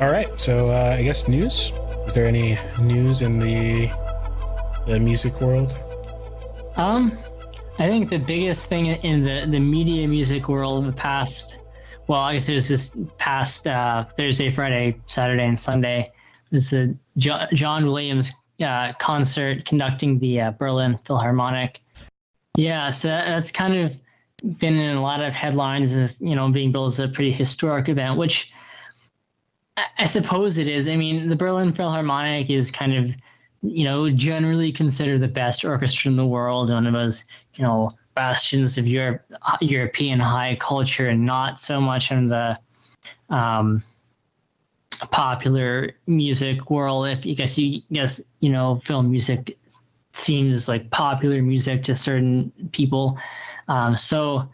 All right, so uh, I guess news. Is there any news in the the music world? Um, I think the biggest thing in the the media music world the past, well, I guess it was just past uh, Thursday, Friday, Saturday, and Sunday, was the jo- John Williams uh, concert conducting the uh, Berlin Philharmonic. Yeah, so that's kind of been in a lot of headlines as you know being billed as a pretty historic event, which I, suppose it is. I mean, the Berlin Philharmonic is kind of you know generally considered the best orchestra in the world, one of those you know bastions of Europe, European high culture, and not so much in the um, popular music world. If you guess you guess you know film music seems like popular music to certain people. Um, so,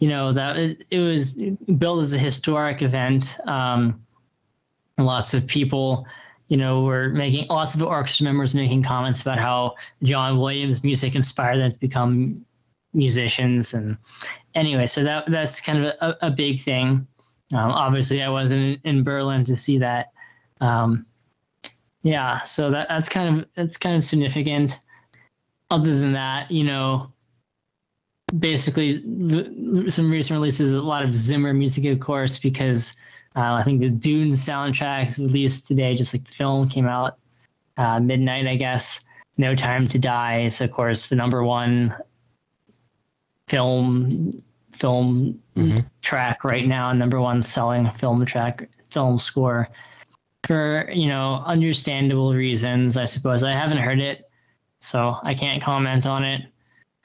you know, that it, it, was billed as a historic event. Um, lots of people, you know, were making lots of orchestra members making comments about how John Williams' music inspired them to become musicians. And anyway, so that that's kind of a, a big thing. Um, obviously, I wasn't in Berlin to see that. Um, yeah, so that that's kind of that's kind of significant. Other than that, you know, basically the, some recent releases, a lot of Zimmer music, of course, because uh, I think the Dune soundtrack released today, just like the film came out uh, midnight, I guess. No Time to Die is, of course, the number one film film mm-hmm. track right now, number one selling film track film score for you know understandable reasons. I suppose I haven't heard it, so I can't comment on it.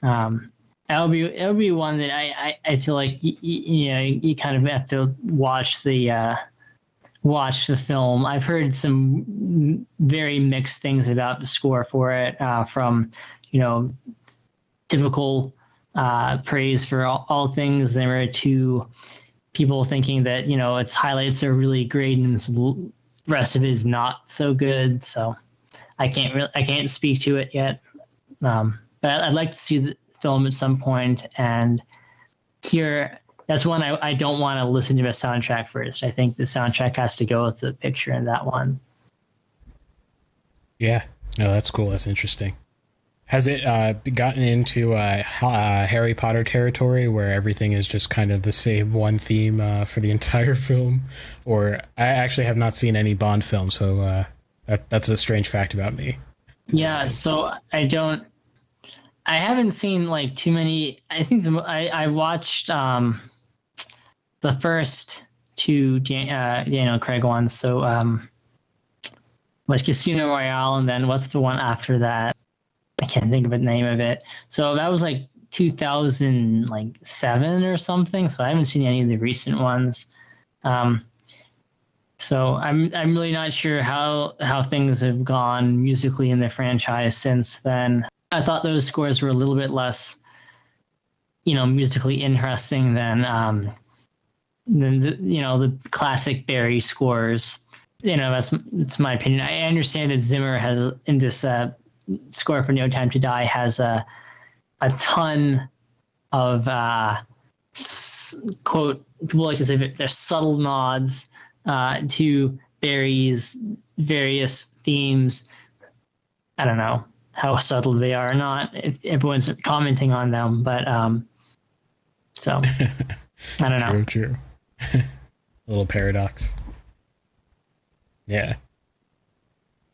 Um, it'll be it'll be one that I I, I feel like you, you know you kind of have to watch the uh, watch the film. I've heard some very mixed things about the score for it uh, from you know typical uh, praise for all, all things there to people thinking that you know its highlights are really great and the rest of it is not so good. So I can't really I can't speak to it yet. Um, but I'd like to see the film at some point and here, That's one I, I don't want to listen to the soundtrack first. I think the soundtrack has to go with the picture in that one. Yeah, no, that's cool. That's interesting. Has it uh, gotten into uh, uh, Harry Potter territory where everything is just kind of the same one theme uh, for the entire film? Or I actually have not seen any Bond film, so uh, that, that's a strange fact about me. Yeah, so I don't. I haven't seen like too many. I think the I I watched um, the first two uh, Daniel Craig ones. So um, like Casino Royale, and then what's the one after that? I can't think of the name of it. So that was like 2007 or something. So I haven't seen any of the recent ones. Um, so I'm I'm really not sure how how things have gone musically in the franchise since then. I thought those scores were a little bit less, you know, musically interesting than um, than the you know the classic Barry scores. You know, that's that's my opinion. I understand that Zimmer has in this uh, score for No Time to Die has a a ton of uh, s- quote people like to say they're subtle nods uh, to Barry's various themes. I don't know how subtle they are or not if everyone's commenting on them, but um, so I don't know. True, true. a little paradox. Yeah.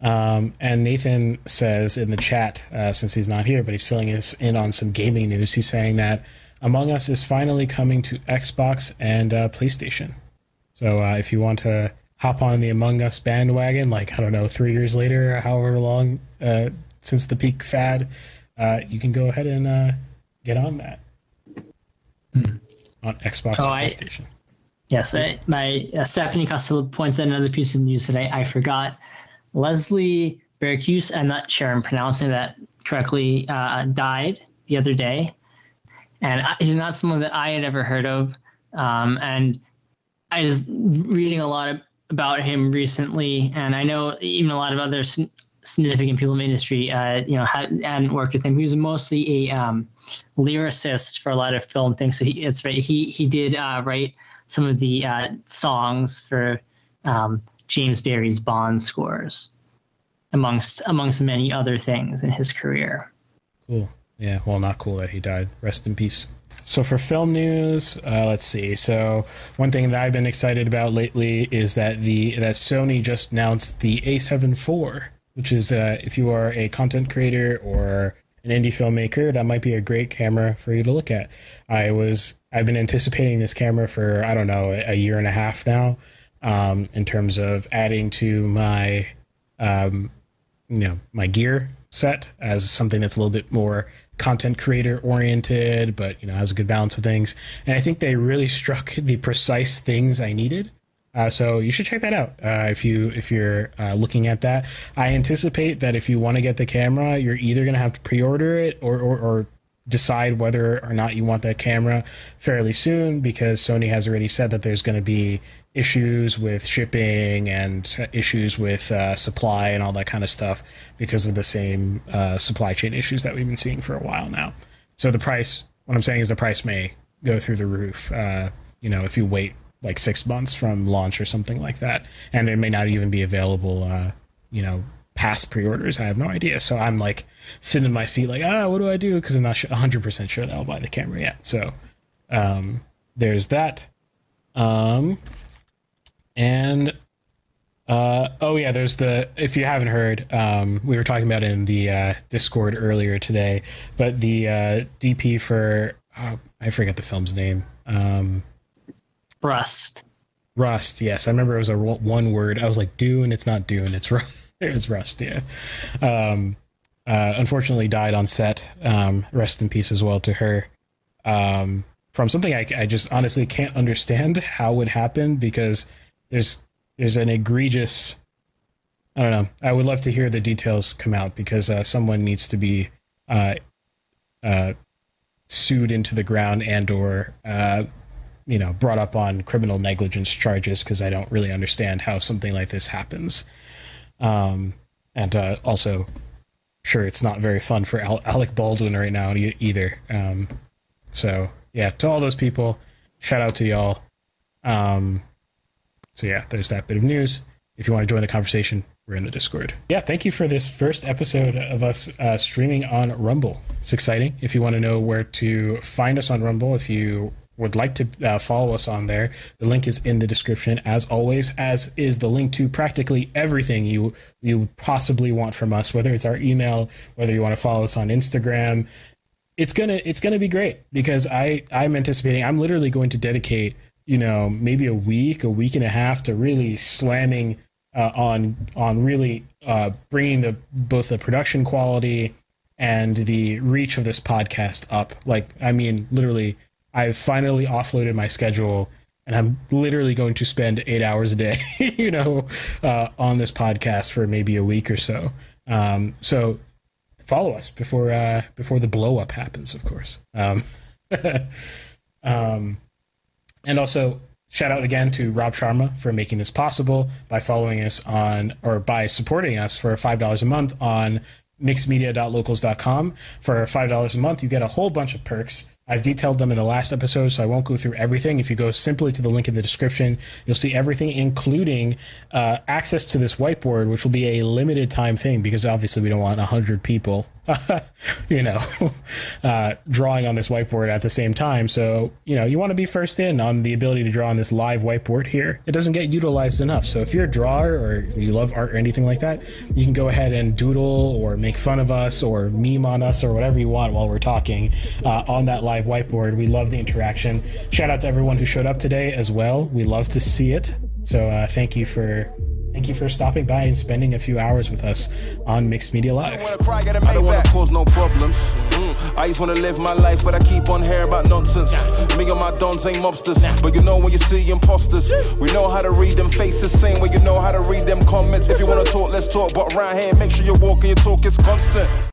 Um, and Nathan says in the chat, uh, since he's not here, but he's filling us in on some gaming news. He's saying that Among Us is finally coming to Xbox and uh, PlayStation. So uh, if you want to hop on the Among Us bandwagon, like I don't know, three years later, however long uh, since the peak fad, uh, you can go ahead and uh, get on that hmm. on Xbox oh, and PlayStation. I, yes, I, my Stephanie Costello points out another piece of news that I, I forgot Leslie Bricusse, I'm not sure I'm pronouncing that correctly, uh, died the other day. And I, he's not someone that I had ever heard of. Um, and I was reading a lot of, about him recently, and I know even a lot of other significant people in the industry, uh, you know, had, not worked with him. He was mostly a um, lyricist for a lot of film things. So he, it's right. He he did uh, write some of the uh, songs for um, James Barry's Bond scores, amongst amongst many other things in his career. Cool. Yeah. Well, not cool that he died. Rest in peace. So for film news, uh, let's see. So one thing that I've been excited about lately is that the that Sony just announced the A7 IV, which is uh, if you are a content creator or an indie filmmaker, that might be a great camera for you to look at. I was I've been anticipating this camera for I don't know a year and a half now, um, in terms of adding to my um, you know my gear set as something that's a little bit more content creator oriented, but you know has a good balance of things. And I think they really struck the precise things I needed. Uh, so you should check that out uh, if you if you're uh, looking at that. I anticipate that if you want to get the camera, you're either going to have to pre-order it or, or, or decide whether or not you want that camera fairly soon because Sony has already said that there's going to be issues with shipping and issues with uh, supply and all that kind of stuff because of the same uh, supply chain issues that we've been seeing for a while now. So the price, what I'm saying is the price may go through the roof. Uh, you know, if you wait like six months from launch or something like that, and it may not even be available. Uh, you know, past pre-orders. I have no idea. So I'm like sitting in my seat, like, ah, what do I do? Because I'm not 100 percent sure that I'll buy the camera yet. So um, there's that. Um, and uh, oh yeah, there's the if you haven't heard, um, we were talking about in the uh, Discord earlier today, but the uh, DP for oh, I forget the film's name. Um, Rust. Rust. Yes, I remember it was a one word. I was like Dune. It's not Dune. It's Rust. It was Rust. Yeah. Um, uh, unfortunately, died on set. Um, rest in peace as well to her. Um, from something I, I just honestly can't understand how it happened because there's there's an egregious I don't know. I would love to hear the details come out because uh, someone needs to be uh, uh, sued into the ground and or uh, you know brought up on criminal negligence charges because I don't really understand how something like this happens. Um, and uh, also, sure, it's not very fun for Al- Alec Baldwin right now either. Um, so yeah, to all those people, shout out to y'all. Um, so yeah, there's that bit of news. If you want to join the conversation, we're in the Discord. Yeah, thank you for this first episode of us uh, streaming on Rumble. It's exciting. If you want to know where to find us on Rumble, if you would like to uh, follow us on there, the link is in the description as always, as is the link to practically everything you you possibly want from us, whether it's our email, whether you want to follow us on Instagram. It's gonna it's gonna be great because I I'm anticipating I'm literally going to dedicate you know maybe a week a week and a half to really slamming uh, on on really uh, bringing the both the production quality and the reach of this podcast up like i mean literally i've finally offloaded my schedule and i'm literally going to spend eight hours a day you know uh, on this podcast for maybe a week or so um, so follow us before uh, before the blow up happens of course um, um, and also, shout out again to Rob Sharma for making this possible by following us on or by supporting us for $5 a month on mixedmedia.locals.com. For $5 a month, you get a whole bunch of perks I've detailed them in the last episode, so I won't go through everything. If you go simply to the link in the description, you'll see everything, including uh, access to this whiteboard, which will be a limited time thing because obviously we don't want 100 people, you know, uh, drawing on this whiteboard at the same time. So, you know, you want to be first in on the ability to draw on this live whiteboard here. It doesn't get utilized enough. So if you're a drawer or you love art or anything like that, you can go ahead and doodle or make fun of us or meme on us or whatever you want while we're talking uh, on that live live whiteboard. We love the interaction. Shout out to everyone who showed up today as well. We love to see it. So uh, thank you for thank you for stopping by and spending a few hours with us on Mixed Media Live. I don't want to cause no problems. Mm. I just want to live my life, but I keep on hearing about nonsense. Me and my dons ain't mobsters, but you know when you see imposters, we know how to read them faces, same way you know how to read them comments. If you want to talk, let's talk, but around here, make sure you walk and your talk is constant.